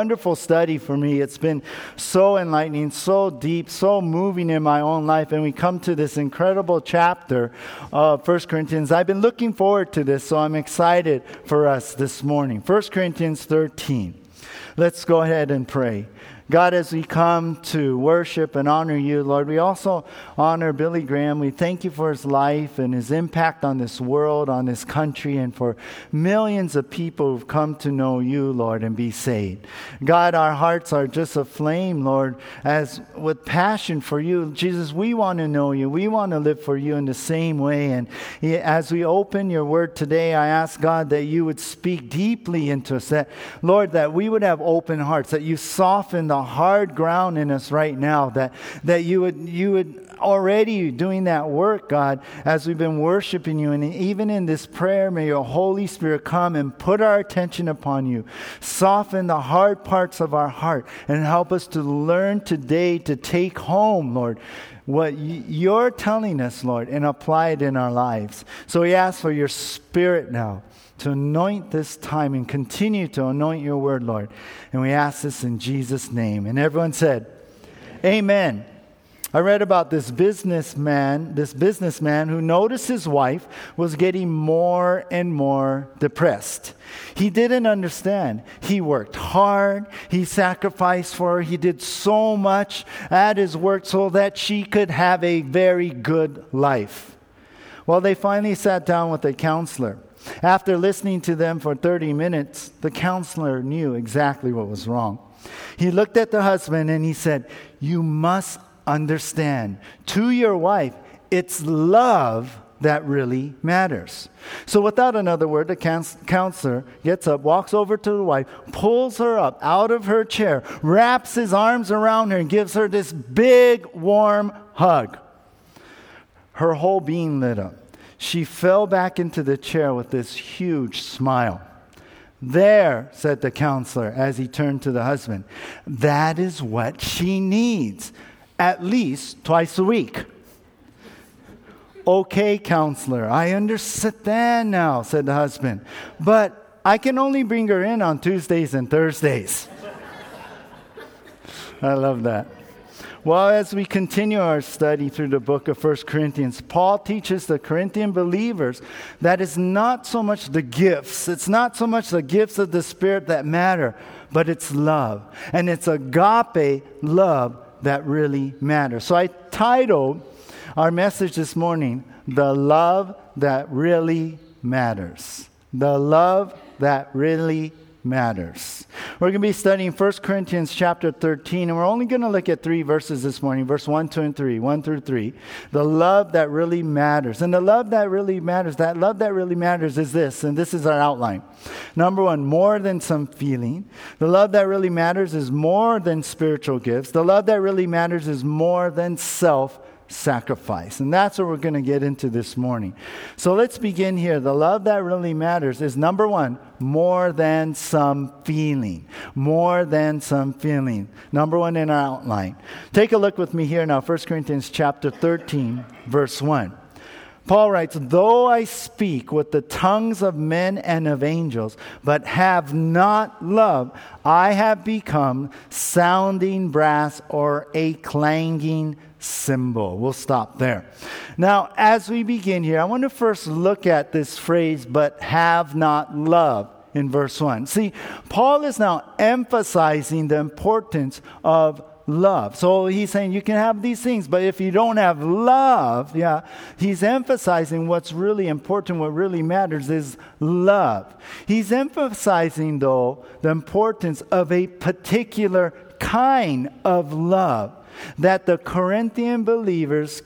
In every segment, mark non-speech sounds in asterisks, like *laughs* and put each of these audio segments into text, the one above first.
wonderful study for me. It's been so enlightening, so deep, so moving in my own life. And we come to this incredible chapter of 1 Corinthians. I've been looking forward to this, so I'm excited for us this morning. 1 Corinthians 13. Let's go ahead and pray. God, as we come to worship and honor you, Lord, we also honor Billy Graham. We thank you for his life and his impact on this world, on this country, and for millions of people who've come to know you, Lord, and be saved. God, our hearts are just aflame, Lord, as with passion for you. Jesus, we want to know you. We want to live for you in the same way. And as we open your word today, I ask God that you would speak deeply into us, that, Lord, that we would have open hearts, that you soften the hard ground in us right now, that, that you would, you would already doing that work, God, as we've been worshiping you. And even in this prayer, may your Holy Spirit come and put our attention upon you. Soften the hard parts of our heart and help us to learn today to take home, Lord, what you're telling us, Lord, and apply it in our lives. So we ask for your Spirit now to anoint this time and continue to anoint your word, Lord. And we ask this in Jesus' name. And everyone said, Amen. Amen. I read about this businessman, this businessman who noticed his wife was getting more and more depressed. He didn't understand. He worked hard, he sacrificed for her, he did so much at his work so that she could have a very good life. Well, they finally sat down with a counselor. After listening to them for 30 minutes, the counselor knew exactly what was wrong. He looked at the husband and he said, You must understand. To your wife, it's love that really matters. So, without another word, the counselor gets up, walks over to the wife, pulls her up out of her chair, wraps his arms around her, and gives her this big, warm hug. Her whole being lit up. She fell back into the chair with this huge smile. There, said the counselor as he turned to the husband, that is what she needs, at least twice a week. Okay, counselor, I understand now, said the husband, but I can only bring her in on Tuesdays and Thursdays. *laughs* I love that. Well, as we continue our study through the book of 1 Corinthians, Paul teaches the Corinthian believers that it's not so much the gifts, it's not so much the gifts of the Spirit that matter, but it's love. And it's agape love that really matters. So I titled our message this morning, The Love That Really Matters. The Love That Really matters. We're going to be studying 1 Corinthians chapter 13, and we're only going to look at three verses this morning verse 1, 2, and 3. 1 through 3. The love that really matters. And the love that really matters, that love that really matters is this, and this is our outline. Number one, more than some feeling. The love that really matters is more than spiritual gifts. The love that really matters is more than self sacrifice. And that's what we're going to get into this morning. So let's begin here. The love that really matters is number one, more than some feeling. More than some feeling. Number one in our outline. Take a look with me here now, 1 Corinthians chapter 13, verse 1. Paul writes, Though I speak with the tongues of men and of angels, but have not love, I have become sounding brass or a clanging cymbal. We'll stop there. Now, as we begin here, I want to first look at this phrase, but have not love in verse 1. See, Paul is now emphasizing the importance of love. So he's saying you can have these things, but if you don't have love, yeah, he's emphasizing what's really important, what really matters is love. He's emphasizing, though, the importance of a particular kind of love that the Corinthian believers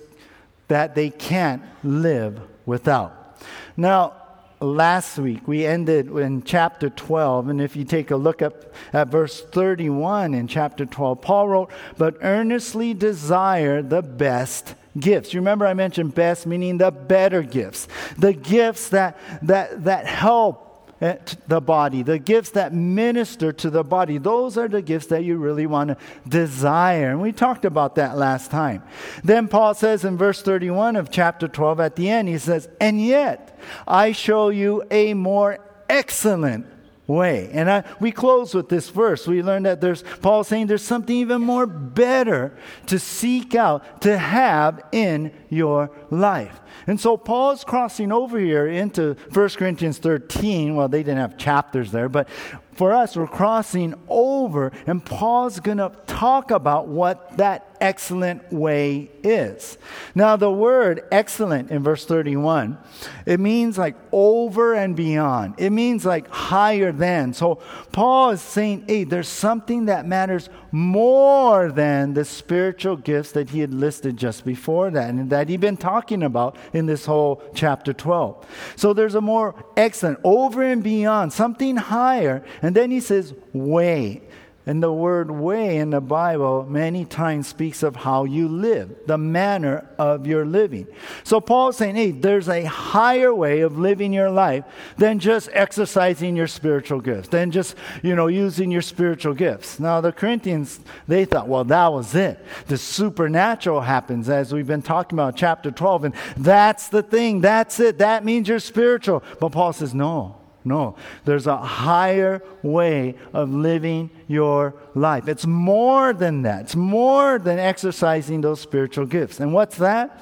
that they can't live without. Now, last week we ended in chapter 12 and if you take a look up at verse 31 in chapter 12 paul wrote but earnestly desire the best gifts you remember i mentioned best meaning the better gifts the gifts that that that help Eh, the body, the gifts that minister to the body. Those are the gifts that you really want to desire. And we talked about that last time. Then Paul says in verse 31 of chapter 12 at the end, he says, And yet I show you a more excellent way. And I, we close with this verse. We learn that there's Paul saying there's something even more better to seek out, to have in your life. And so Paul's crossing over here into 1 Corinthians 13. Well, they didn't have chapters there, but for us, we're crossing over, and Paul's going to talk about what that excellent way is. Now, the word excellent in verse 31, it means like over and beyond. It means like higher than. So Paul is saying, hey, there's something that matters more than the spiritual gifts that he had listed just before that and that he'd been talking about in this whole chapter 12. So there's a more excellent, over and beyond, something higher. And then he says, way. And the word way in the Bible many times speaks of how you live, the manner of your living. So Paul's saying, hey, there's a higher way of living your life than just exercising your spiritual gifts, than just, you know, using your spiritual gifts. Now the Corinthians, they thought, well, that was it. The supernatural happens as we've been talking about chapter 12, and that's the thing, that's it. That means you're spiritual. But Paul says, no. No, there's a higher way of living your life. It's more than that. It's more than exercising those spiritual gifts. And what's that?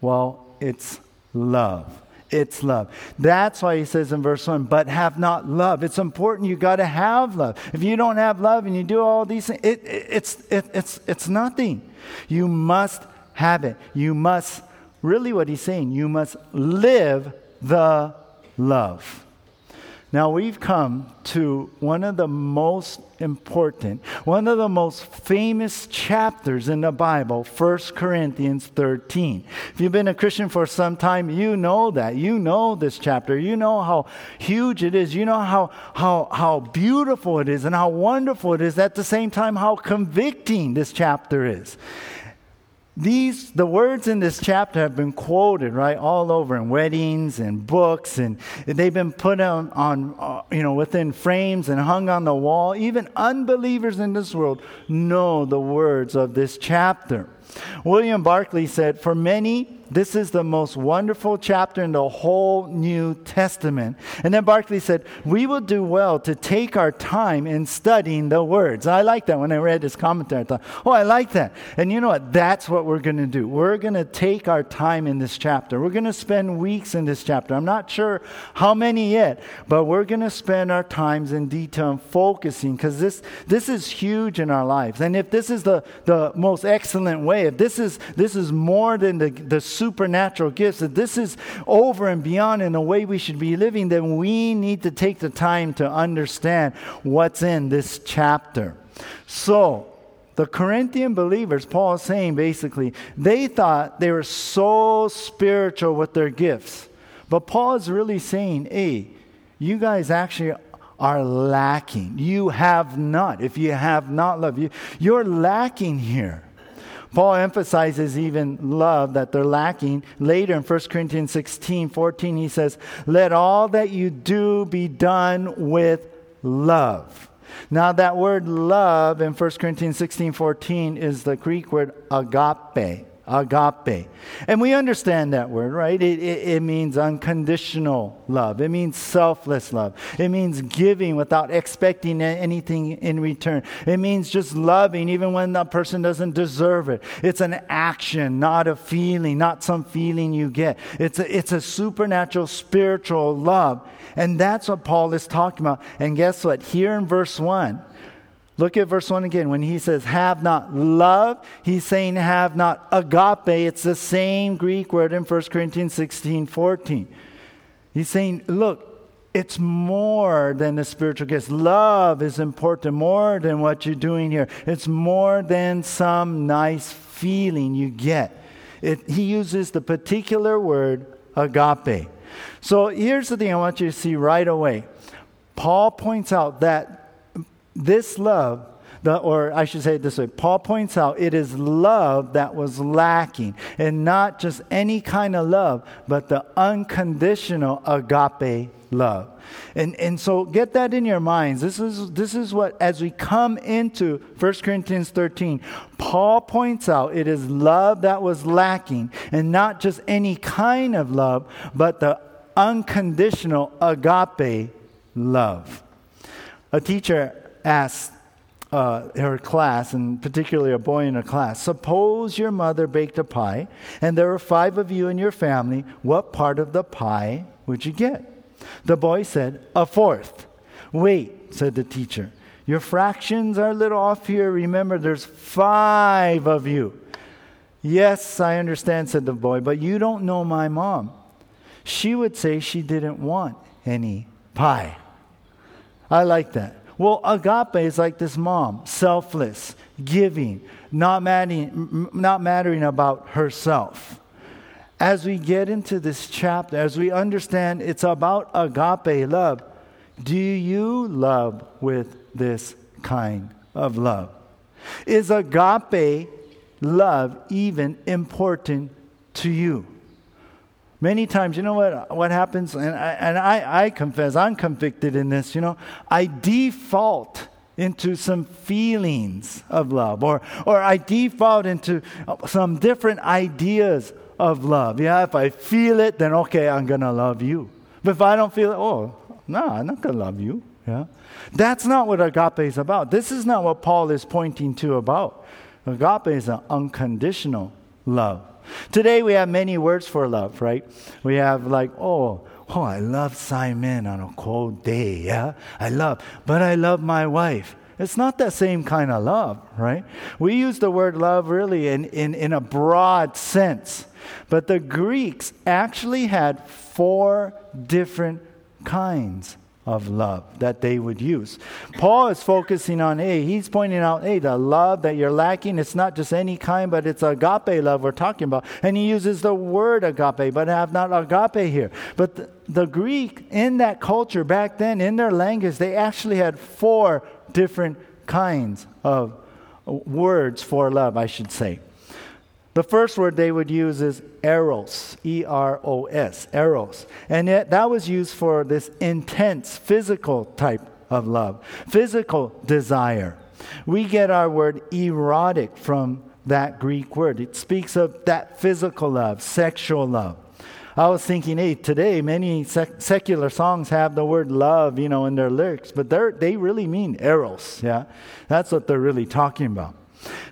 Well, it's love. It's love. That's why he says in verse 1, but have not love. It's important. You got to have love. If you don't have love and you do all these things, it, it, it's, it, it's, it's nothing. You must have it. You must, really, what he's saying, you must live the love. Now, we've come to one of the most important, one of the most famous chapters in the Bible, 1 Corinthians 13. If you've been a Christian for some time, you know that. You know this chapter. You know how huge it is. You know how, how, how beautiful it is and how wonderful it is. At the same time, how convicting this chapter is these the words in this chapter have been quoted right all over in weddings and books and they've been put on, on uh, you know within frames and hung on the wall. Even unbelievers in this world know the words of this chapter. William barclay said for many this is the most wonderful chapter in the whole New Testament. And then Barclay said, We will do well to take our time in studying the words. I like that when I read his commentary. I thought, Oh, I like that. And you know what? That's what we're going to do. We're going to take our time in this chapter. We're going to spend weeks in this chapter. I'm not sure how many yet, but we're going to spend our times in detail and focusing because this, this is huge in our lives. And if this is the, the most excellent way, if this is, this is more than the, the supernatural gifts, that this is over and beyond in the way we should be living, then we need to take the time to understand what's in this chapter. So, the Corinthian believers, Paul is saying basically, they thought they were so spiritual with their gifts. But Paul is really saying, hey, you guys actually are lacking. You have not. If you have not love, you, you're lacking here. Paul emphasizes even love that they're lacking. Later in 1 Corinthians 16 14, he says, Let all that you do be done with love. Now, that word love in 1 Corinthians 16 14 is the Greek word agape agape. And we understand that word, right? It, it, it, means unconditional love, it means selfless love, it means giving without expecting anything in return. It means just loving even when the person doesn't deserve it. It's an action, not a feeling, not some feeling you get. It's a, it's a supernatural, spiritual love. And that's what Paul is talking about. And guess what? Here in verse 1, Look at verse 1 again. When he says have not love, he's saying have not agape. It's the same Greek word in 1 Corinthians 16 14. He's saying, look, it's more than the spiritual gifts. Love is important, more than what you're doing here. It's more than some nice feeling you get. It, he uses the particular word agape. So here's the thing I want you to see right away. Paul points out that this love, the, or I should say it this way Paul points out it is love that was lacking, and not just any kind of love, but the unconditional agape love. And, and so get that in your minds. This is, this is what, as we come into 1 Corinthians 13, Paul points out it is love that was lacking, and not just any kind of love, but the unconditional agape love. A teacher asked uh, her class, and particularly a boy in her class, suppose your mother baked a pie and there were five of you in your family, what part of the pie would you get? The boy said, a fourth. Wait, said the teacher. Your fractions are a little off here. Remember, there's five of you. Yes, I understand, said the boy, but you don't know my mom. She would say she didn't want any pie. I like that. Well, agape is like this mom, selfless, giving, not mattering, not mattering about herself. As we get into this chapter, as we understand it's about agape love, do you love with this kind of love? Is agape love even important to you? Many times, you know what, what happens? And, I, and I, I confess, I'm convicted in this, you know. I default into some feelings of love, or, or I default into some different ideas of love. Yeah, if I feel it, then okay, I'm going to love you. But if I don't feel it, oh, no, I'm not going to love you. Yeah. That's not what agape is about. This is not what Paul is pointing to about. Agape is an unconditional love. Today we have many words for love, right? We have like, oh, oh, I love Simon on a cold day, yeah? I love, but I love my wife. It's not that same kind of love, right? We use the word love really in, in, in a broad sense. But the Greeks actually had four different kinds of love that they would use. Paul is focusing on, hey, he's pointing out, hey, the love that you're lacking, it's not just any kind, but it's agape love we're talking about. And he uses the word agape, but I have not agape here. But the, the Greek, in that culture back then, in their language, they actually had four different kinds of words for love, I should say. The first word they would use is eros, E R O S, eros. And yet that was used for this intense physical type of love, physical desire. We get our word erotic from that Greek word. It speaks of that physical love, sexual love. I was thinking, hey, today many sec- secular songs have the word love, you know, in their lyrics, but they really mean eros, yeah? That's what they're really talking about.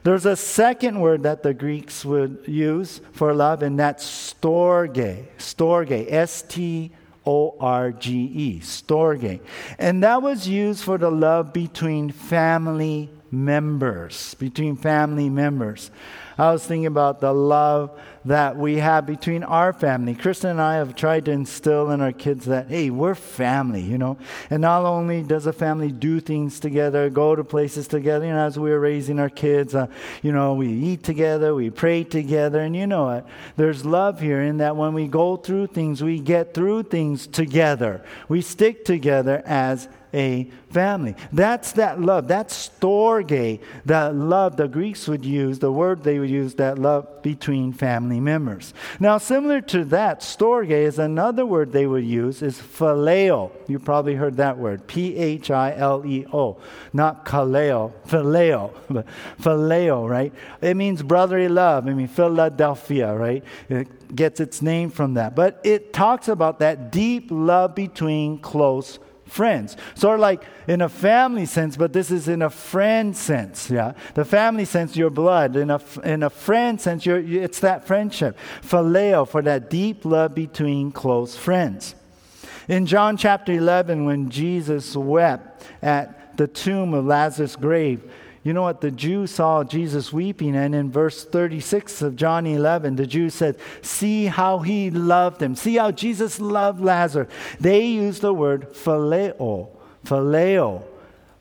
There's a second word that the Greeks would use for love, and that's storge. Storge. S T O R G E. Storge. And that was used for the love between family members. Between family members. I was thinking about the love that we have between our family. Kristen and I have tried to instill in our kids that, hey, we're family, you know. And not only does a family do things together, go to places together, you know, as we were raising our kids, uh, you know, we eat together, we pray together, and you know what? There's love here in that when we go through things, we get through things together. We stick together as a family. That's that love. That's storge, that love the Greeks would use, the word they would use, that love between family members. Now, similar to that, storge is another word they would use, is phileo. You probably heard that word, P H I L E O, not kaleo, phileo, but *laughs* phileo, right? It means brotherly love. I mean, Philadelphia, right? It gets its name from that. But it talks about that deep love between close friends. Sort of like in a family sense, but this is in a friend sense. Yeah, the family sense, your blood. In a in a friend sense, you're, it's that friendship. Phileo for that deep love between close friends. In John chapter 11, when Jesus wept at the tomb of Lazarus' grave, you know what? The Jews saw Jesus weeping, and in verse 36 of John 11, the Jews said, See how he loved him. See how Jesus loved Lazarus. They used the word phileo. Phileo.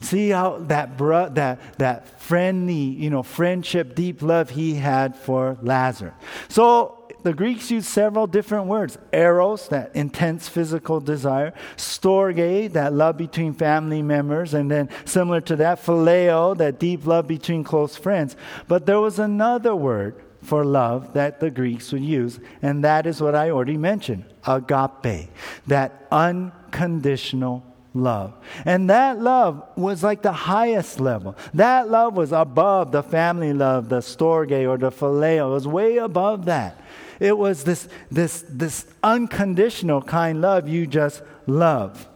See how that, bro- that, that friendly, you know, friendship, deep love he had for Lazarus. So the Greeks used several different words eros, that intense physical desire, storge, that love between family members, and then similar to that, phileo, that deep love between close friends. But there was another word for love that the Greeks would use, and that is what I already mentioned agape, that unconditional love. And that love was like the highest level. That love was above the family love, the storge or the phileo. It was way above that. It was this, this, this unconditional kind love you just love.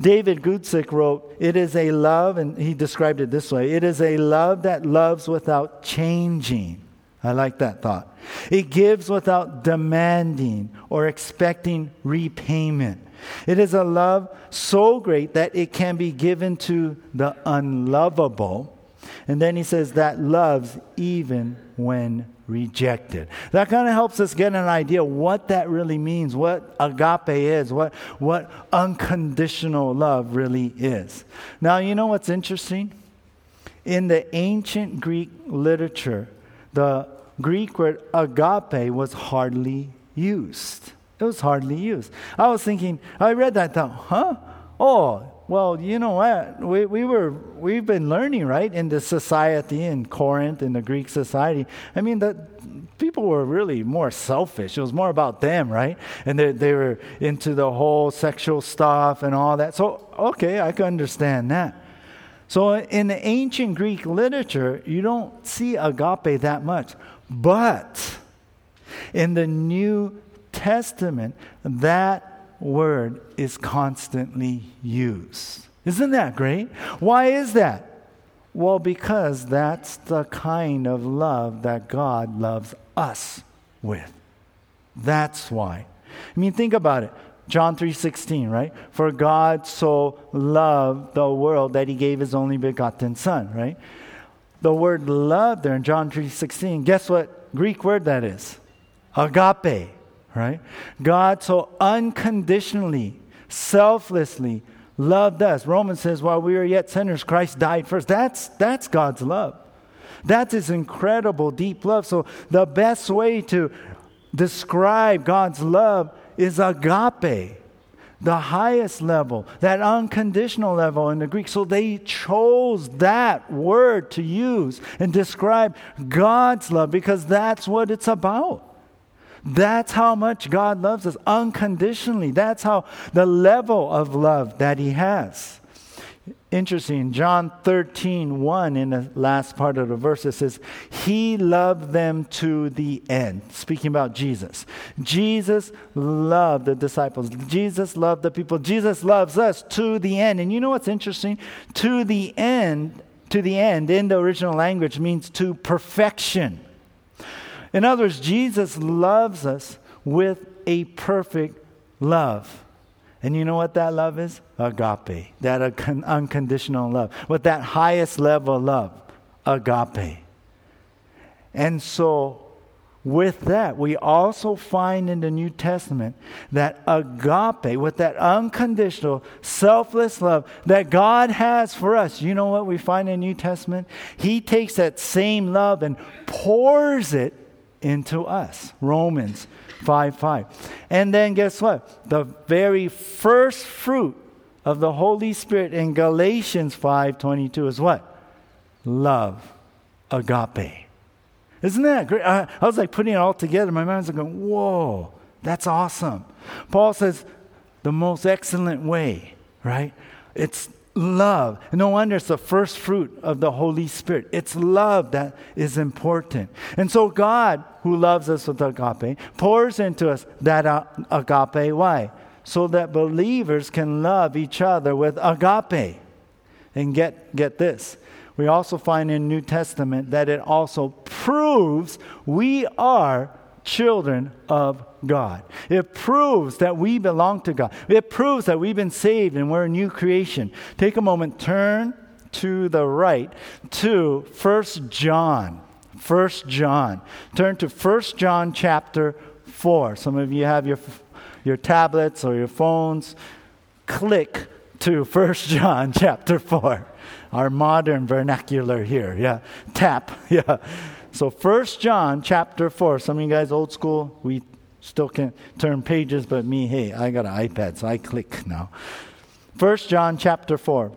David Guzik wrote, It is a love, and he described it this way it is a love that loves without changing. I like that thought. It gives without demanding or expecting repayment. It is a love so great that it can be given to the unlovable. And then he says that loves even when rejected. That kind of helps us get an idea what that really means, what agape is, what, what unconditional love really is. Now, you know what's interesting? In the ancient Greek literature, the Greek word agape was hardly used. It was hardly used. I was thinking, I read that, I thought, huh? Oh, well, you know what? We, we were, we've been learning, right, in the society in Corinth, in the Greek society. I mean, the people were really more selfish. It was more about them, right? And they, they were into the whole sexual stuff and all that. So, okay, I can understand that. So, in the ancient Greek literature, you don't see agape that much. But in the New Testament, that word is constantly used. Isn't that great? Why is that? Well, because that's the kind of love that God loves us with. That's why. I mean, think about it. John 3:16, right? For God so loved the world that he gave his only begotten son, right? The word love there in John 3:16, guess what Greek word that is? Agape right? God so unconditionally, selflessly loved us. Romans says, while we were yet sinners, Christ died first. That's, that's God's love. That's his incredible, deep love. So, the best way to describe God's love is agape, the highest level, that unconditional level in the Greek. So, they chose that word to use and describe God's love because that's what it's about. That's how much God loves us unconditionally. That's how the level of love that He has. Interesting, John 13, 1 in the last part of the verse, it says, He loved them to the end. Speaking about Jesus. Jesus loved the disciples. Jesus loved the people. Jesus loves us to the end. And you know what's interesting? To the end, to the end in the original language means to perfection. In other words, Jesus loves us with a perfect love. And you know what that love is? Agape. That unconditional love. With that highest level of love, agape. And so, with that, we also find in the New Testament that agape, with that unconditional, selfless love that God has for us. You know what we find in the New Testament? He takes that same love and pours it into us. Romans 5 5. And then guess what? The very first fruit of the Holy Spirit in Galatians 5 22 is what? Love, agape. Isn't that great? I, I was like putting it all together. My mind's like going, whoa, that's awesome. Paul says, the most excellent way, right? It's love. No wonder it's the first fruit of the Holy Spirit. It's love that is important. And so God, who loves us with agape, pours into us that uh, agape. Why? So that believers can love each other with agape. And get, get this. We also find in New Testament that it also proves we are children of God. It proves that we belong to God. It proves that we've been saved and we're a new creation. Take a moment, turn to the right to First John. First John. Turn to First John chapter 4. Some of you have your, your tablets or your phones. Click to First *laughs* John chapter 4. Our modern vernacular here. Yeah. Tap. *laughs* Yeah. So First John chapter 4. Some of you guys old school, we still can turn pages, but me, hey, I got an iPad, so I click now. First John chapter 4.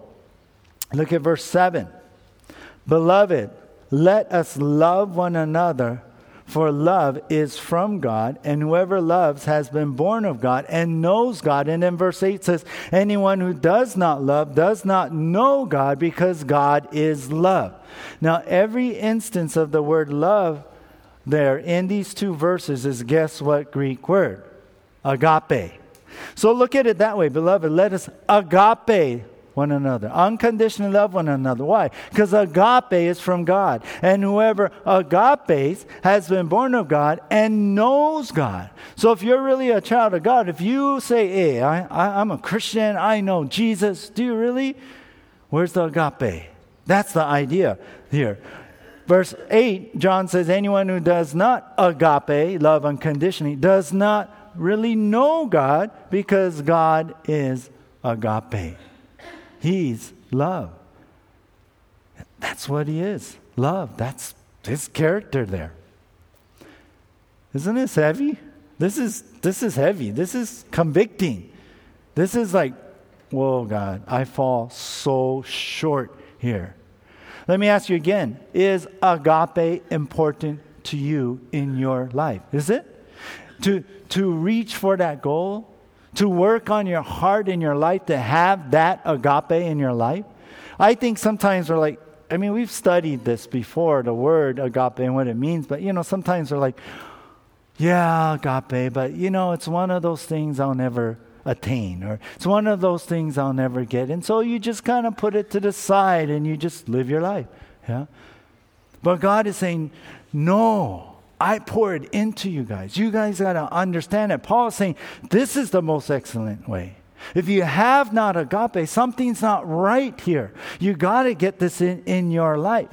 Look at verse 7. Beloved, let us love one another for love is from God, and whoever loves has been born of God and knows God. And then verse 8 says, Anyone who does not love does not know God because God is love. Now, every instance of the word love there in these two verses is guess what Greek word? Agape. So look at it that way, beloved. Let us agape one another, unconditionally love one another. Why? Because agape is from God. And whoever agapes has been born of God and knows God. So if you're really a child of God, if you say, hey, I, I, I'm a Christian, I know Jesus, do you really? Where's the agape? That's the idea here. Verse 8, John says, anyone who does not agape, love unconditionally, does not really know God because God is agape. He's love. That's what he is. Love. That's his character there. Isn't this heavy? This is this is heavy. This is convicting. This is like, whoa, God, I fall so short here. Let me ask you again Is agape important to you in your life? Is it? To, to reach for that goal? To work on your heart in your life to have that agape in your life? I think sometimes we're like, I mean, we've studied this before, the word agape and what it means, but you know, sometimes we're like, yeah, agape, but you know, it's one of those things I'll never attain, or it's one of those things I'll never get. And so you just kind of put it to the side and you just live your life. Yeah? But God is saying, no, I pour it into you guys. You guys got to understand it. Paul is saying, this is the most excellent way. If you have not agape, something's not right here. You got to get this in, in your life.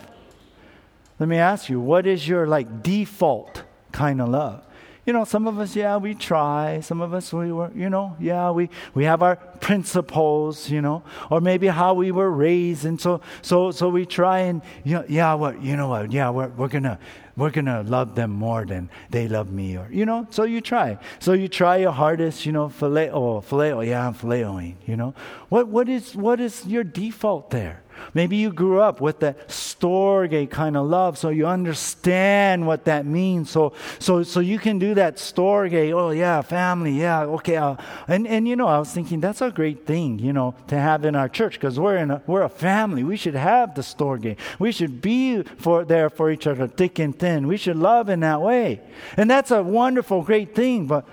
Let me ask you, what is your like default kind of love? You know, some of us, yeah, we try. Some of us, we were, you know, yeah, we, we have our principles, you know, or maybe how we were raised. And so, so, so we try and, you know, yeah, what, you know what, yeah, we're, we're going to, we're going to love them more than they love me. Or, you know, so you try. So you try your hardest, you know, phileo, phileo, yeah, I'm phileoing, you know. What, what, is, what is your default there? Maybe you grew up with that storge kind of love, so you understand what that means. So, so, so you can do that storge. Oh yeah, family. Yeah, okay. Uh, and and you know, I was thinking that's a great thing, you know, to have in our church because we're in a, we're a family. We should have the storge. We should be for there for each other, thick and thin. We should love in that way, and that's a wonderful, great thing. But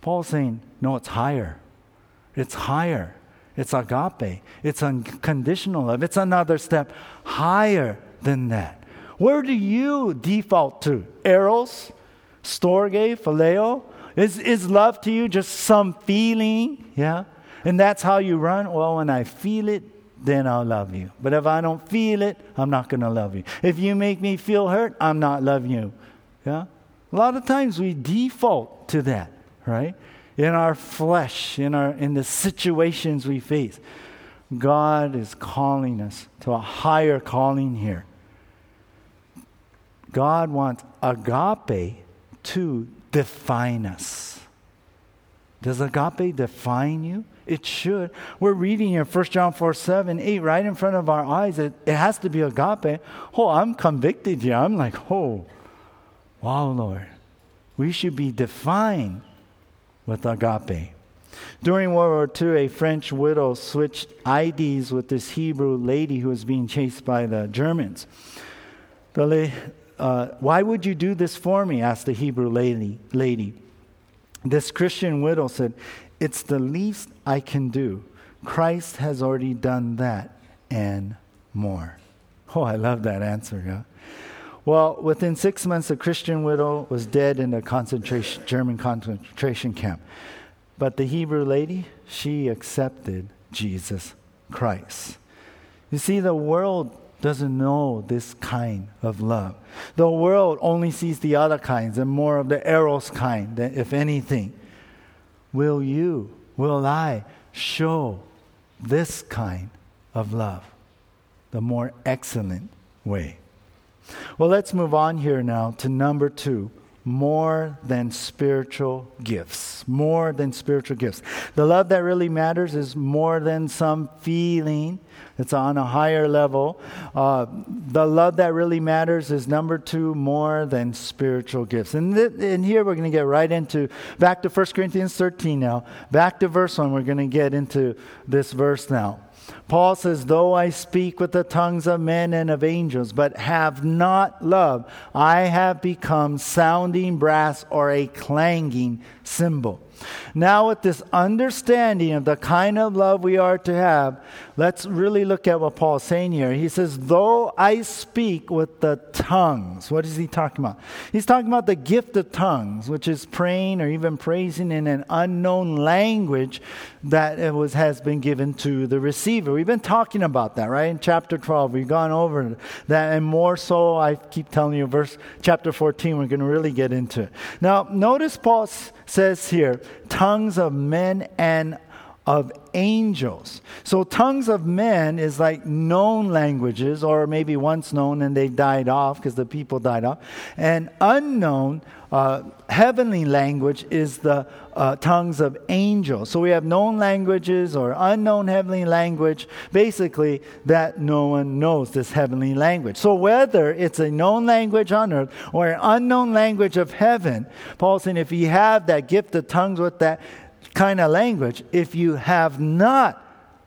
Paul's saying, no, it's higher. It's higher. It's agape. It's unconditional love. It's another step higher than that. Where do you default to? Eros? Storge? Phileo? Is, is love to you just some feeling? Yeah? And that's how you run? Well, when I feel it, then I'll love you. But if I don't feel it, I'm not going to love you. If you make me feel hurt, I'm not loving you. Yeah? A lot of times we default to that, right? In our flesh, in, our, in the situations we face. God is calling us to a higher calling here. God wants agape to define us. Does agape define you? It should. We're reading here 1 John 4 7, 8, right in front of our eyes. It, it has to be agape. Oh, I'm convicted here. I'm like, oh, wow, Lord. We should be defined with agape. During World War II, a French widow switched IDs with this Hebrew lady who was being chased by the Germans. The uh, Why would you do this for me? asked the Hebrew lady. lady. This Christian widow said, It's the least I can do. Christ has already done that and more. Oh, I love that answer. Yeah? Well, within six months, a Christian widow was dead in a concentration, German concentration camp. But the Hebrew lady, she accepted Jesus Christ. You see, the world doesn't know this kind of love. The world only sees the other kinds and more of the eros kind, if anything. Will you, will I show this kind of love, the more excellent way? Well, let's move on here now to number two more than spiritual gifts. More than spiritual gifts. The love that really matters is more than some feeling, it's on a higher level. Uh, the love that really matters is number two, more than spiritual gifts. And, th- and here we're going to get right into, back to 1 Corinthians 13 now. Back to verse 1, we're going to get into this verse now. Paul says, Though I speak with the tongues of men and of angels, but have not love, I have become sounding brass or a clanging cymbal. Now, with this understanding of the kind of love we are to have, let's really look at what Paul's saying here. He says, Though I speak with the tongues, what is he talking about? He's talking about the gift of tongues, which is praying or even praising in an unknown language that was, has been given to the receiver. We've been talking about that, right? In chapter 12, we've gone over that, and more so, I keep telling you, verse chapter 14, we're going to really get into it. Now, notice Paul says here, tongues of men and of angels. So, tongues of men is like known languages, or maybe once known and they died off because the people died off. And unknown, uh, heavenly language is the uh, tongues of angels. So, we have known languages or unknown heavenly language, basically, that no one knows this heavenly language. So, whether it's a known language on earth or an unknown language of heaven, Paul's saying if you have that gift of tongues with that, kind of language if you have not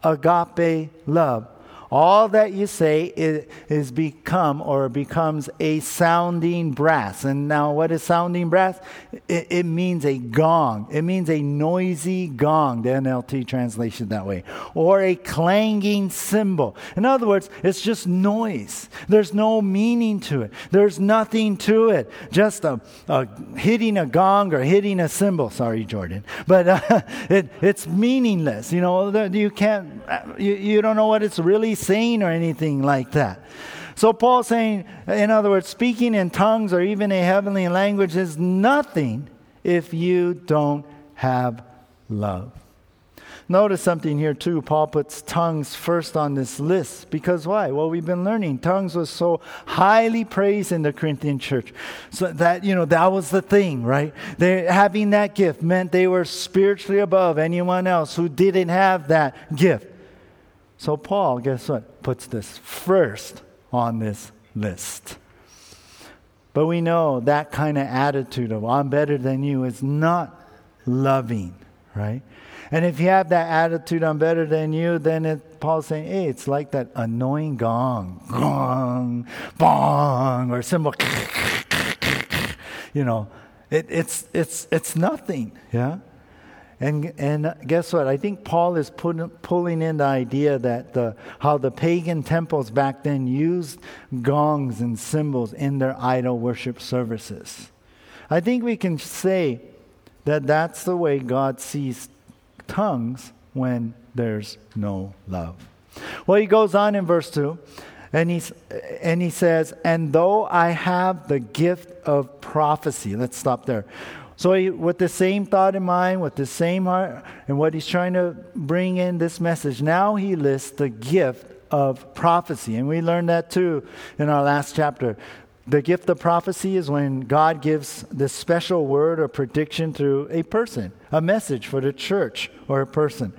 agape love all that you say is, is, become or becomes a sounding brass. And now, what is sounding brass? It, it, means a gong. It means a noisy gong, the NLT translation that way, or a clanging cymbal. In other words, it's just noise. There's no meaning to it, there's nothing to it. Just a, a hitting a gong or hitting a cymbal. Sorry, Jordan. But uh, *laughs* it, it's meaningless. You know, you can't, you, you don't know what it's really saying or anything like that. So Paul's saying, in other words, speaking in tongues or even a heavenly language is nothing if you don't have love. Notice something here too. Paul puts tongues first on this list because why? Well, we've been learning tongues was so highly praised in the Corinthian church, so that you know that was the thing, right? They having that gift meant they were spiritually above anyone else who didn't have that gift. So, Paul, guess what? Puts this first on this list. But we know that kind of attitude of I'm better than you is not loving, right? And if you have that attitude, I'm better than you, then it, Paul's saying, hey, it's like that annoying gong, gong, bong, or cymbal, *laughs* you know, it, it's, it's, it's nothing, yeah? And, and guess what? I think Paul is put, pulling in the idea that the, how the pagan temples back then used gongs and cymbals in their idol worship services. I think we can say that that's the way God sees tongues when there's no love. Well, he goes on in verse 2, and, he's, and he says, And though I have the gift of prophecy, let's stop there. So, he, with the same thought in mind, with the same heart, and what he's trying to bring in this message, now he lists the gift of prophecy. And we learned that too in our last chapter. The gift of prophecy is when God gives this special word or prediction through a person, a message for the church or a person.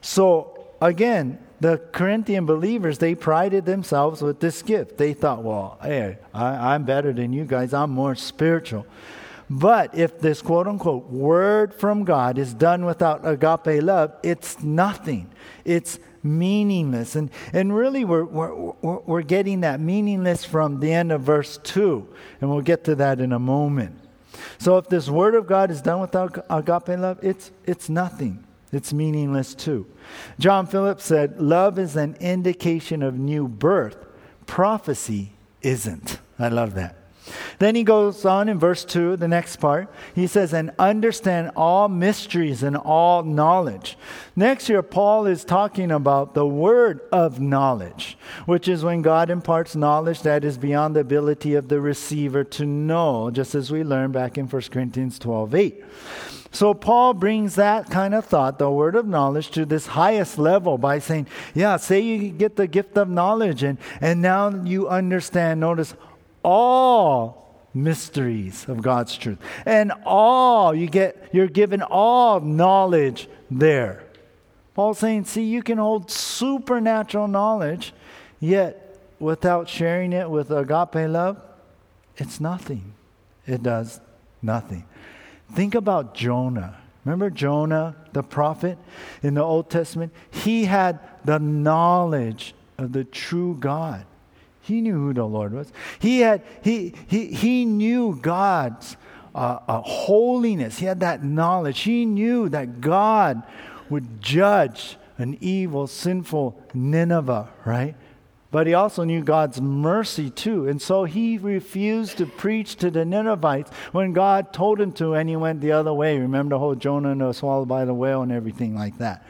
So, again, the Corinthian believers, they prided themselves with this gift. They thought, well, hey, I, am better than you guys, I'm more spiritual. But if this quote unquote word from God is done without agape love, it's nothing. It's meaningless. And, and really, we're, we're, we're getting that meaningless from the end of verse 2. And we'll get to that in a moment. So if this word of God is done without agape love, it's, it's nothing. It's meaningless too. John Phillips said, Love is an indication of new birth, prophecy isn't. I love that. Then he goes on in verse 2, the next part. He says, and understand all mysteries and all knowledge. Next year, Paul is talking about the word of knowledge, which is when God imparts knowledge that is beyond the ability of the receiver to know, just as we learned back in 1 Corinthians 12 8. So Paul brings that kind of thought, the word of knowledge, to this highest level by saying, Yeah, say you get the gift of knowledge, and, and now you understand, notice, all mysteries of God's truth. And all you get you're given all knowledge there. Paul's saying, see, you can hold supernatural knowledge, yet without sharing it with agape love, it's nothing. It does nothing. Think about Jonah. Remember Jonah, the prophet in the Old Testament? He had the knowledge of the true God. He knew who the Lord was. He, had, he, he, he knew God's a, a holiness. He had that knowledge. He knew that God would judge an evil, sinful Nineveh, right? But he also knew God's mercy too. And so he refused to preach to the Ninevites when God told him to, and he went the other way. Remember the whole Jonah and swallowed by the whale and everything like that.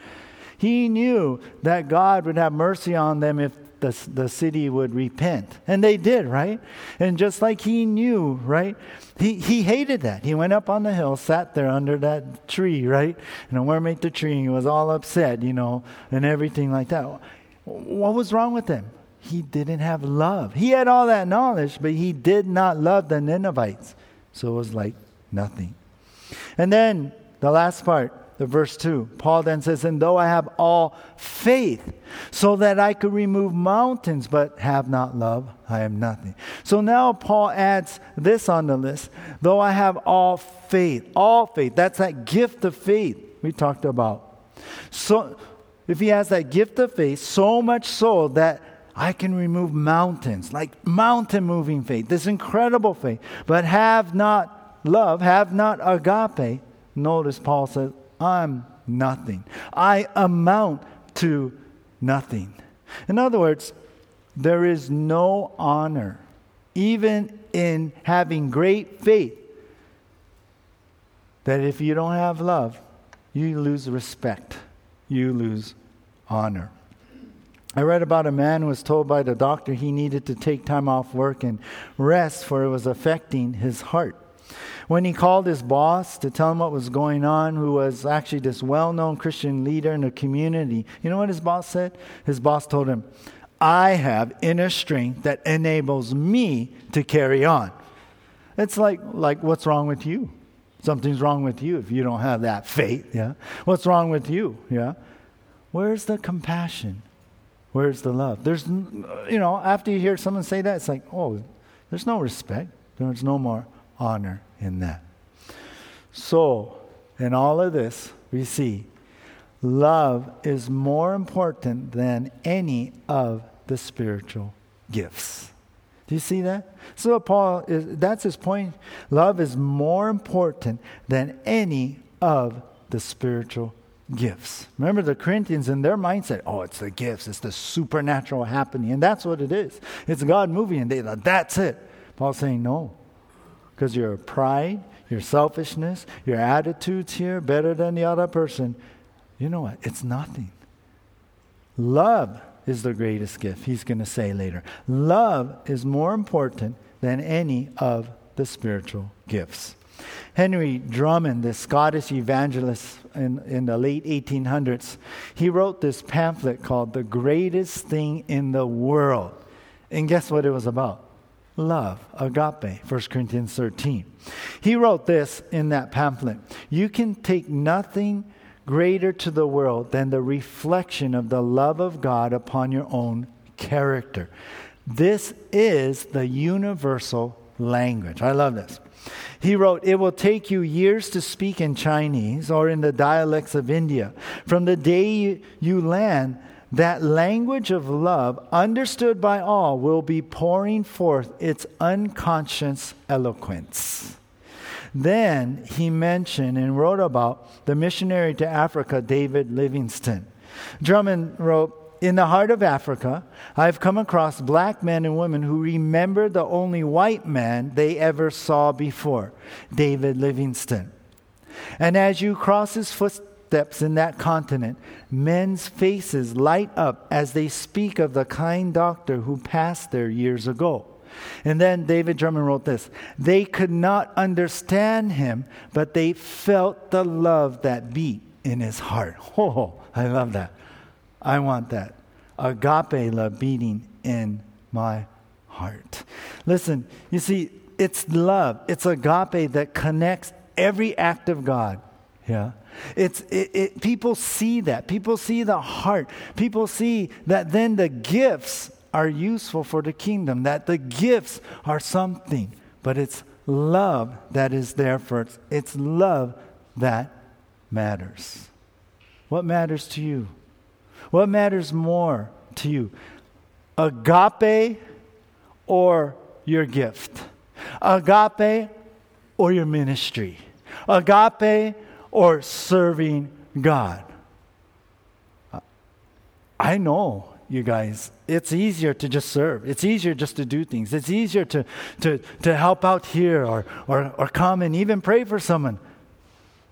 He knew that God would have mercy on them if the, the city would repent. And they did, right? And just like he knew, right? He, he hated that. He went up on the hill, sat there under that tree, right? And a worm ate the tree, and he was all upset, you know, and everything like that. What was wrong with him? He didn't have love. He had all that knowledge, but he did not love the Ninevites. So it was like nothing. And then the last part, the verse 2, Paul then says, And though I have all faith, so that I could remove mountains, but have not love, I am nothing. So now Paul adds this on the list. Though I have all faith, all faith, that's that gift of faith we talked about. So if he has that gift of faith, so much so that I can remove mountains, like mountain moving faith, this incredible faith, but have not love, have not agape. Notice Paul says, I'm nothing. I amount to nothing. In other words, there is no honor, even in having great faith, that if you don't have love, you lose respect, you lose honor. I read about a man who was told by the doctor he needed to take time off work and rest, for it was affecting his heart. When he called his boss to tell him what was going on, who was actually this well known Christian leader in the community, you know what his boss said? His boss told him, I have inner strength that enables me to carry on. It's like, like what's wrong with you? Something's wrong with you if you don't have that faith, yeah? What's wrong with you, yeah? Where's the compassion? Where's the love? There's, you know, after you hear someone say that, it's like, oh, there's no respect. There's no more honor in that. So, in all of this, we see love is more important than any of the spiritual gifts. Do you see that? So Paul is that's his point. Love is more important than any of the spiritual gifts. Remember the Corinthians in their mindset, oh, it's the gifts, it's the supernatural happening. And that's what it is. It's God moving, and they thought, that's it. Paul's saying, no. Because your pride, your selfishness, your attitudes here, better than the other person, you know what? It's nothing. Love is the greatest gift, he's going to say later. Love is more important than any of the spiritual gifts. Henry Drummond, the Scottish evangelist in, in the late 1800s, he wrote this pamphlet called The Greatest Thing in the World. And guess what it was about? Love, agape, 1 Corinthians 13. He wrote this in that pamphlet You can take nothing greater to the world than the reflection of the love of God upon your own character. This is the universal language. I love this. He wrote, It will take you years to speak in Chinese or in the dialects of India. From the day you land, that language of love, understood by all, will be pouring forth its unconscious eloquence. Then he mentioned and wrote about the missionary to Africa, David Livingstone. Drummond wrote, in the heart of Africa, I've come across black men and women who remember the only white man they ever saw before, David Livingstone. And as you cross his footsteps in that continent, men's faces light up as they speak of the kind doctor who passed there years ago. And then David Drummond wrote this They could not understand him, but they felt the love that beat in his heart. *laughs* Oh, I love that. I want that. Agape love beating in my heart. Listen, you see, it's love, it's agape that connects every act of God. Yeah. It's it, it, people see that. People see the heart. People see that then the gifts are useful for the kingdom, that the gifts are something, but it's love that is there for it. It's love that matters. What matters to you? What matters more to you? Agape or your gift? Agape or your ministry? Agape or serving God? I know, you guys, it's easier to just serve. It's easier just to do things. It's easier to, to, to help out here or, or, or come and even pray for someone.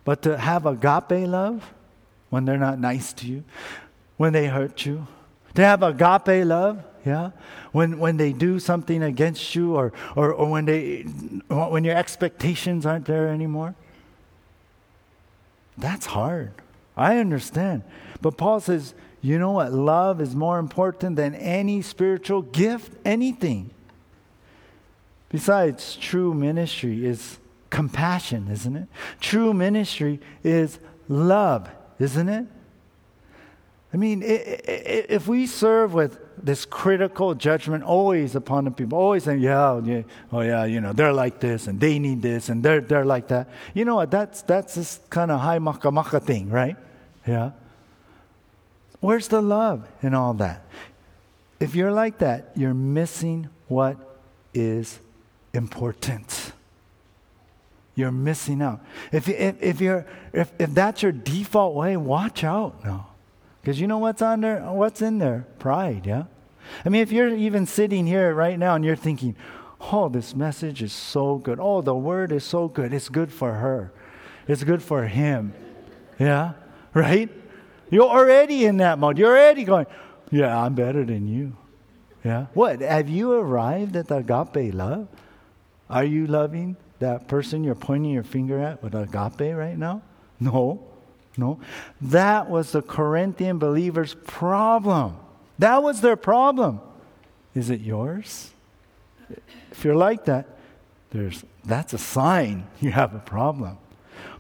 But to have agape love when they're not nice to you, when they hurt you, to have agape love, yeah, when, when they do something against you or, or, or when, they, when your expectations aren't there anymore. That's hard. I understand. But Paul says, you know what? Love is more important than any spiritual gift, anything. Besides, true ministry is compassion, isn't it? True ministry is love, isn't it? I mean, if we serve with this critical judgment always upon the people, always saying, yeah, yeah, oh yeah, you know, they're like this and they need this and they're, they're like that. You know what? That's, that's this kind of high maka maka thing, right? Yeah. Where's the love in all that? If you're like that, you're missing what is important. You're missing out. If, if, if, you're, if, if that's your default way, watch out now. Because you know what's on there? What's in there? Pride, yeah? I mean, if you're even sitting here right now and you're thinking, oh, this message is so good. Oh, the word is so good. It's good for her. It's good for him. Yeah? Right? You're already in that mode. You're already going, yeah, I'm better than you. Yeah? What? Have you arrived at the agape love? Are you loving that person you're pointing your finger at with agape right now? No. No. That was the Corinthian believers' problem. That was their problem. Is it yours? If you're like that, there's, that's a sign *laughs* you have a problem.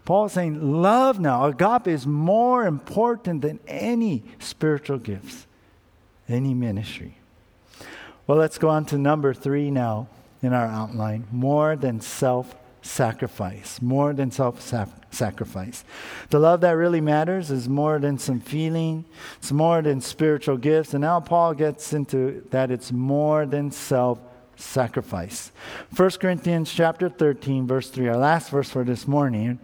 Paul's saying love now, agape, is more important than any spiritual gifts, any ministry. Well, let's go on to number three now in our outline more than self sacrifice. More than self sacrifice. The love that really matters is more than some feeling, it's more than spiritual gifts. And now Paul gets into that it's more than self sacrifice. 1 Corinthians chapter 13, verse 3, our last verse for this morning.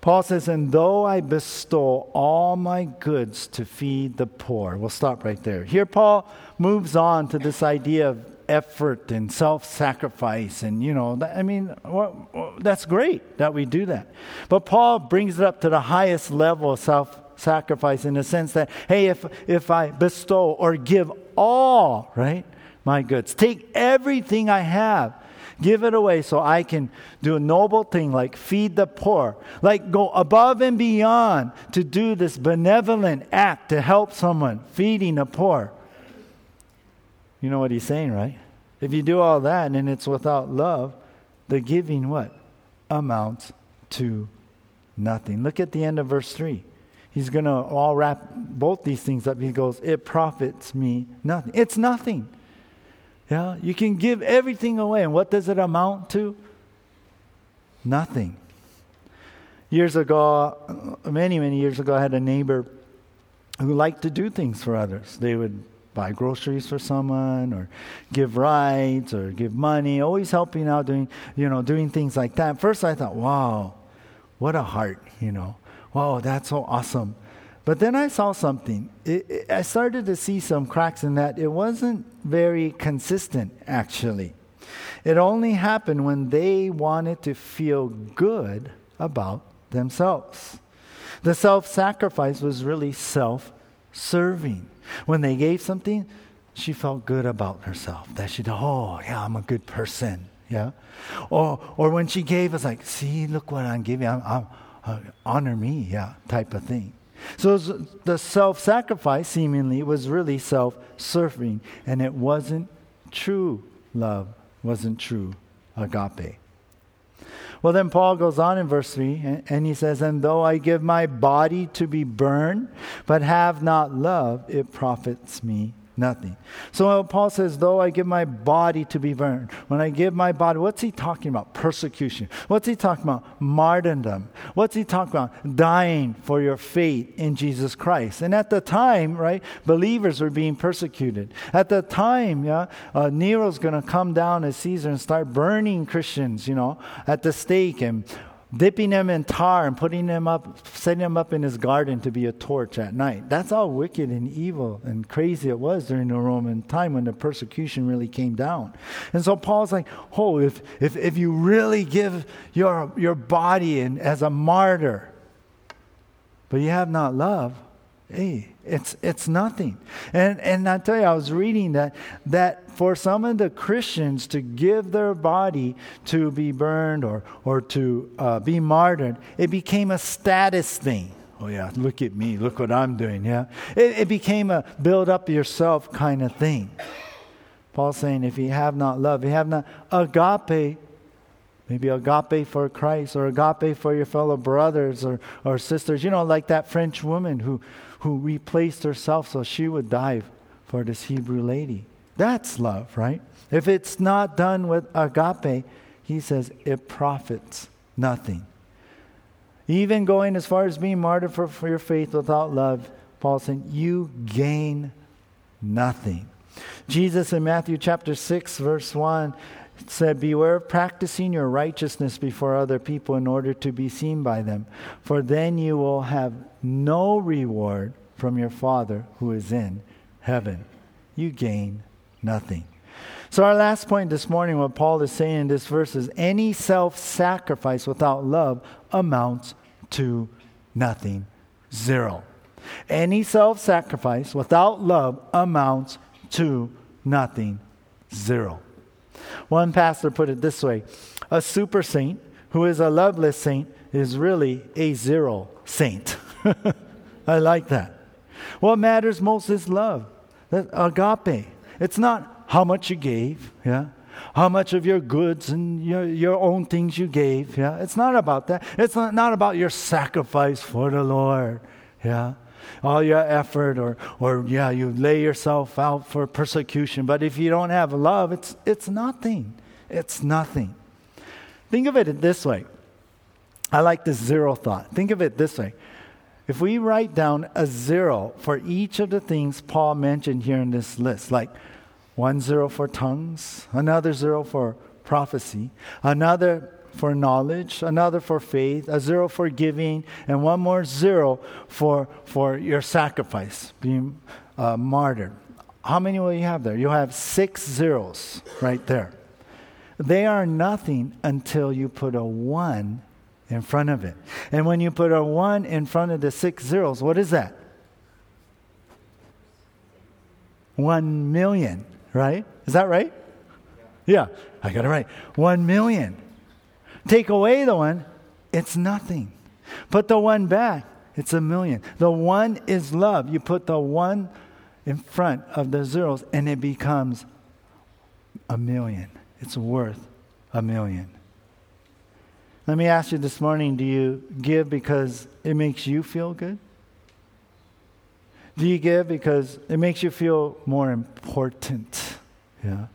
Paul says, And though I bestow all my goods to feed the poor. We'll stop right there. Here, Paul moves on to this idea of effort and self sacrifice. And, you know, I mean, well, that's great that we do that. But Paul brings it up to the highest level of self sacrifice in the sense that, hey, if, if I bestow or give all, right, my goods, take everything I have. Give it away so I can do a noble thing like feed the poor, like go above and beyond to do this benevolent act to help someone, feeding the poor. You know what he's saying, right? If you do all that and it's without love, the giving what? Amounts to nothing. Look at the end of verse 3. He's going to all wrap both these things up. He goes, It profits me nothing. It's nothing. Yeah, you can give everything away. And what does it amount to? Nothing. Years ago, many, many years ago, I had a neighbor who liked to do things for others. They would buy groceries for someone or give rides or give money, always helping out doing, you know, doing things like that. First I thought, wow, what a heart, you know. Wow, that's so awesome. But then I saw something. It, it, I started to see some cracks in that. It wasn't very consistent, actually. It only happened when they wanted to feel good about themselves. The self sacrifice was really self serving. When they gave something, she felt good about herself. That she, oh, yeah, I'm a good person. Yeah. Or, or when she gave, it's like, see, look what I'm giving. I'm, I'm, uh, honor me, yeah, type of thing. So the self sacrifice seemingly was really self serving, and it wasn't true love, wasn't true agape. Well, then Paul goes on in verse 3 and he says, And though I give my body to be burned, but have not love, it profits me nothing. So Paul says, though I give my body to be burned, when I give my body, what's he talking about? Persecution. What's he talking about? Martyrdom. What's he talking about? Dying for your faith in Jesus Christ. And at the time, right, believers were being persecuted. At the time, yeah, uh, Nero's going to come down as Caesar and start burning Christians, you know, at the stake and dipping them in tar and putting them up, setting them up in his garden to be a torch at night. That's how wicked and evil and crazy it was during the Roman time when the persecution really came down. And so Paul's like, oh, if, if, if you really give your, your body in, as a martyr, but you have not love, hey, it's, it's nothing. And, and I tell you, I was reading that, that for some of the Christians to give their body to be burned or, or to uh, be martyred, it became a status thing. Oh, yeah, look at me, look what I'm doing, yeah? It, it became a build up yourself kind of thing. Paul's saying, if you have not love, you have not agape, maybe agape for Christ or agape for your fellow brothers or, or sisters, you know, like that French woman who who replaced herself so she would die for this Hebrew lady. That's love, right? If it's not done with agape, he says it profits nothing. Even going as far as being martyred for, for your faith without love, Paul said, you gain nothing. Jesus in Matthew chapter 6, verse 1 said, Beware of practicing your righteousness before other people in order to be seen by them, for then you will have no reward from your Father who is in heaven. You gain nothing. So, our last point this morning, what Paul is saying in this verse is any self sacrifice without love amounts to nothing. Zero. Any self sacrifice without love amounts to nothing. Zero. One pastor put it this way a super saint who is a loveless saint is really a zero saint. *laughs* *laughs* I like that. What matters most is love, that agape. It's not how much you gave, yeah? How much of your goods and your, your own things you gave, yeah? It's not about that. It's not, not about your sacrifice for the Lord, yeah? all your effort or, or yeah, you lay yourself out for persecution. But if you don't have love, it's, it's nothing. It's nothing. Think of it this way. I like this zero thought. Think of it this way. If we write down a zero for each of the things Paul mentioned here in this list, like one zero for tongues, another zero for prophecy, another for knowledge, another for faith, a zero for giving, and one more zero for, for your sacrifice, being uh, martyred. How many will you have there? You'll have six zeros right there. They are nothing until you put a one in front of it. And when you put a one in front of the six zeros, what is that? One million, right? Is that right? Yeah, I got it right. One million. Take away the one, it's nothing. Put the one back, it's a million. The one is love. You put the one in front of the zeros, and it becomes a million. It's worth a million. Let me ask you this morning do you give because it makes you feel good? Do you give because it makes you feel more important? Yeah.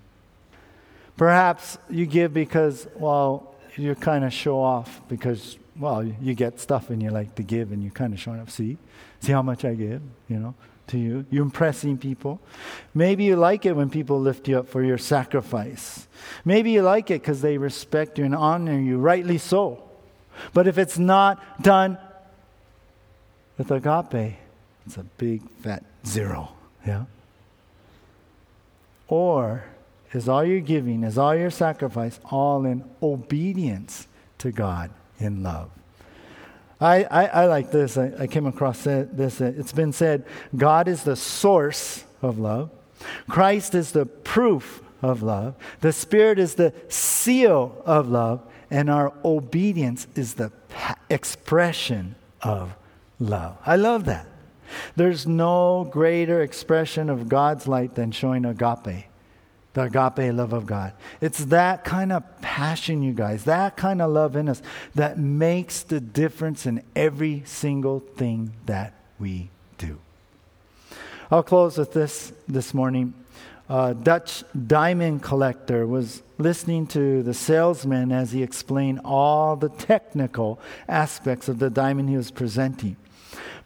Perhaps you give because, well, you kind of show off because, well, you get stuff and you like to give and you kind of show off. See, see how much I give, you know, to you. You're impressing people. Maybe you like it when people lift you up for your sacrifice. Maybe you like it because they respect you and honor you, rightly so. But if it's not done with agape, it's a big fat zero. Yeah? Or is all your giving, is all your sacrifice, all in obedience to God in love. I, I, I like this. I, I, came across this. It's been said God is the source of love, Christ is the proof of love, the Spirit is the seal of love, and our obedience is the expression of love. I love that. There's no greater expression of God's light than showing agape the agape love of God. It's that kind of passion, you guys, that kind of love in us that makes the difference in every single thing that we do. I'll close with this this morning. A Dutch diamond collector was listening to the salesman as he explained all the technical aspects of the diamond he was presenting.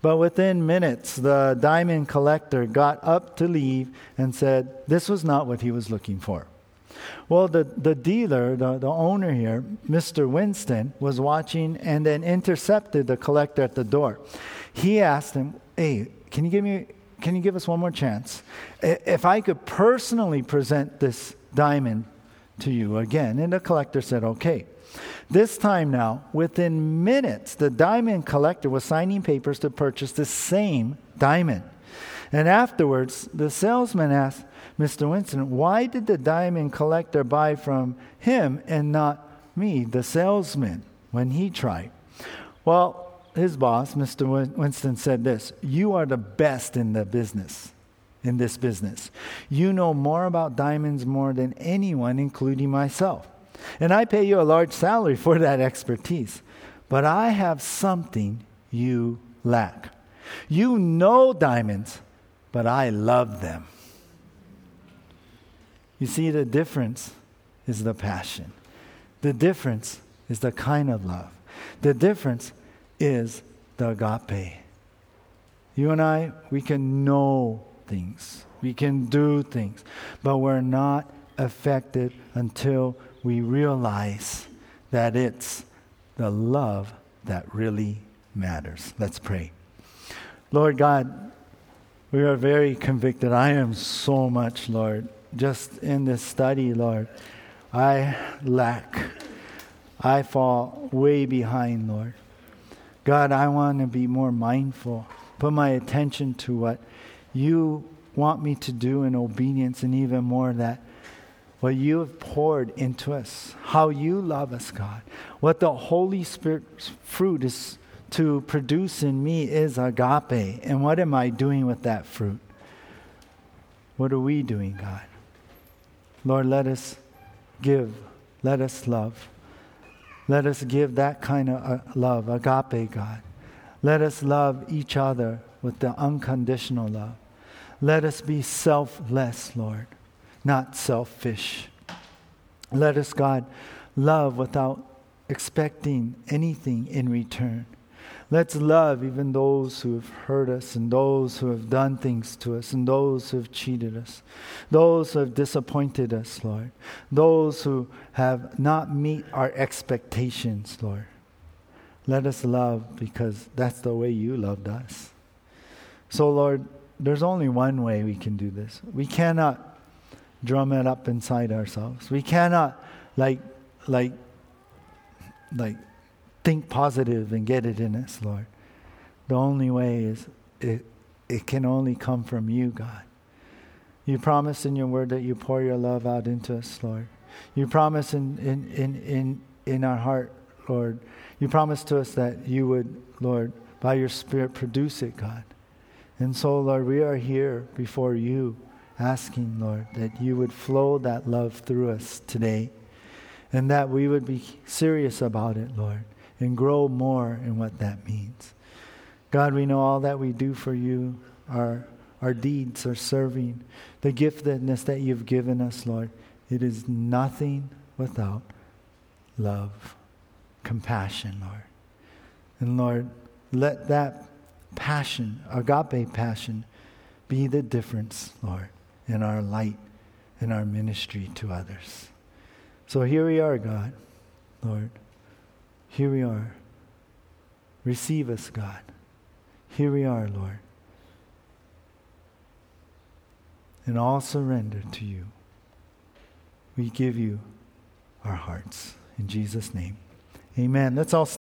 But within minutes, the diamond collector got up to leave and said this was not what he was looking for. Well, the, the dealer, the, the owner here, Mr. Winston, was watching and then intercepted the collector at the door. He asked him, Hey, can you give me can you give us one more chance? If I could personally present this diamond to you again. And the collector said, Okay. This time now, within minutes, the diamond collector was signing papers to purchase the same diamond. And afterwards, the salesman asked, Mr. Winston, why did the diamond collector buy from him and not me, the salesman, when he tried? Well, his boss, Mr. Winston, said this You are the best in the business, in this business. You know more about diamonds more than anyone, including myself. And I pay you a large salary for that expertise. But I have something you lack. You know diamonds, but I love them. You see, the difference is the passion. The difference is the kind of love. The difference is the agape. You and I, we can know things, we can do things, but we're not affected until we realize that it's the love that really matters. Let's pray. Lord God, we are very convicted. I am so much, Lord, just in this study, Lord, I lack. I fall way behind, Lord. God, I want to be more mindful, put my attention to what you want me to do in obedience, and even more that what you have poured into us, how you love us, God. What the Holy Spirit's fruit is to produce in me is agape. And what am I doing with that fruit? What are we doing, God? Lord, let us give, let us love. Let us give that kind of uh, love, agape, God. Let us love each other with the unconditional love. Let us be selfless, Lord, not selfish. Let us, God, love without expecting anything in return. Let's love even those who have hurt us and those who have done things to us and those who have cheated us, those who have disappointed us, Lord, those who have not meet our expectations, Lord. Let us love because that's the way you loved us. So, Lord, there's only one way we can do this. We cannot drum it up inside ourselves. We cannot like like like think positive and get it in us, Lord. The only way is it, it can only come from you, God. You promise in your word that you pour your love out into us, Lord. You promise in, in, in, in, in our heart, Lord. You promise to us that you would, Lord, by your Spirit produce it, God. And so, Lord, we are here before you asking, Lord, that you would flow that love through us today and that we would be serious about it, Lord and grow more in what that means. God, we know all that we do for you, our, our deeds are serving, the giftedness that you've given us, Lord. It is nothing without love, compassion, Lord. And Lord, let that passion, agape passion, be the difference, Lord, in our light, in our ministry to others. So here we are, God, Lord. Here we are. Receive us, God. Here we are, Lord. In all surrender to you, we give you our hearts. In Jesus' name. Amen. Let's all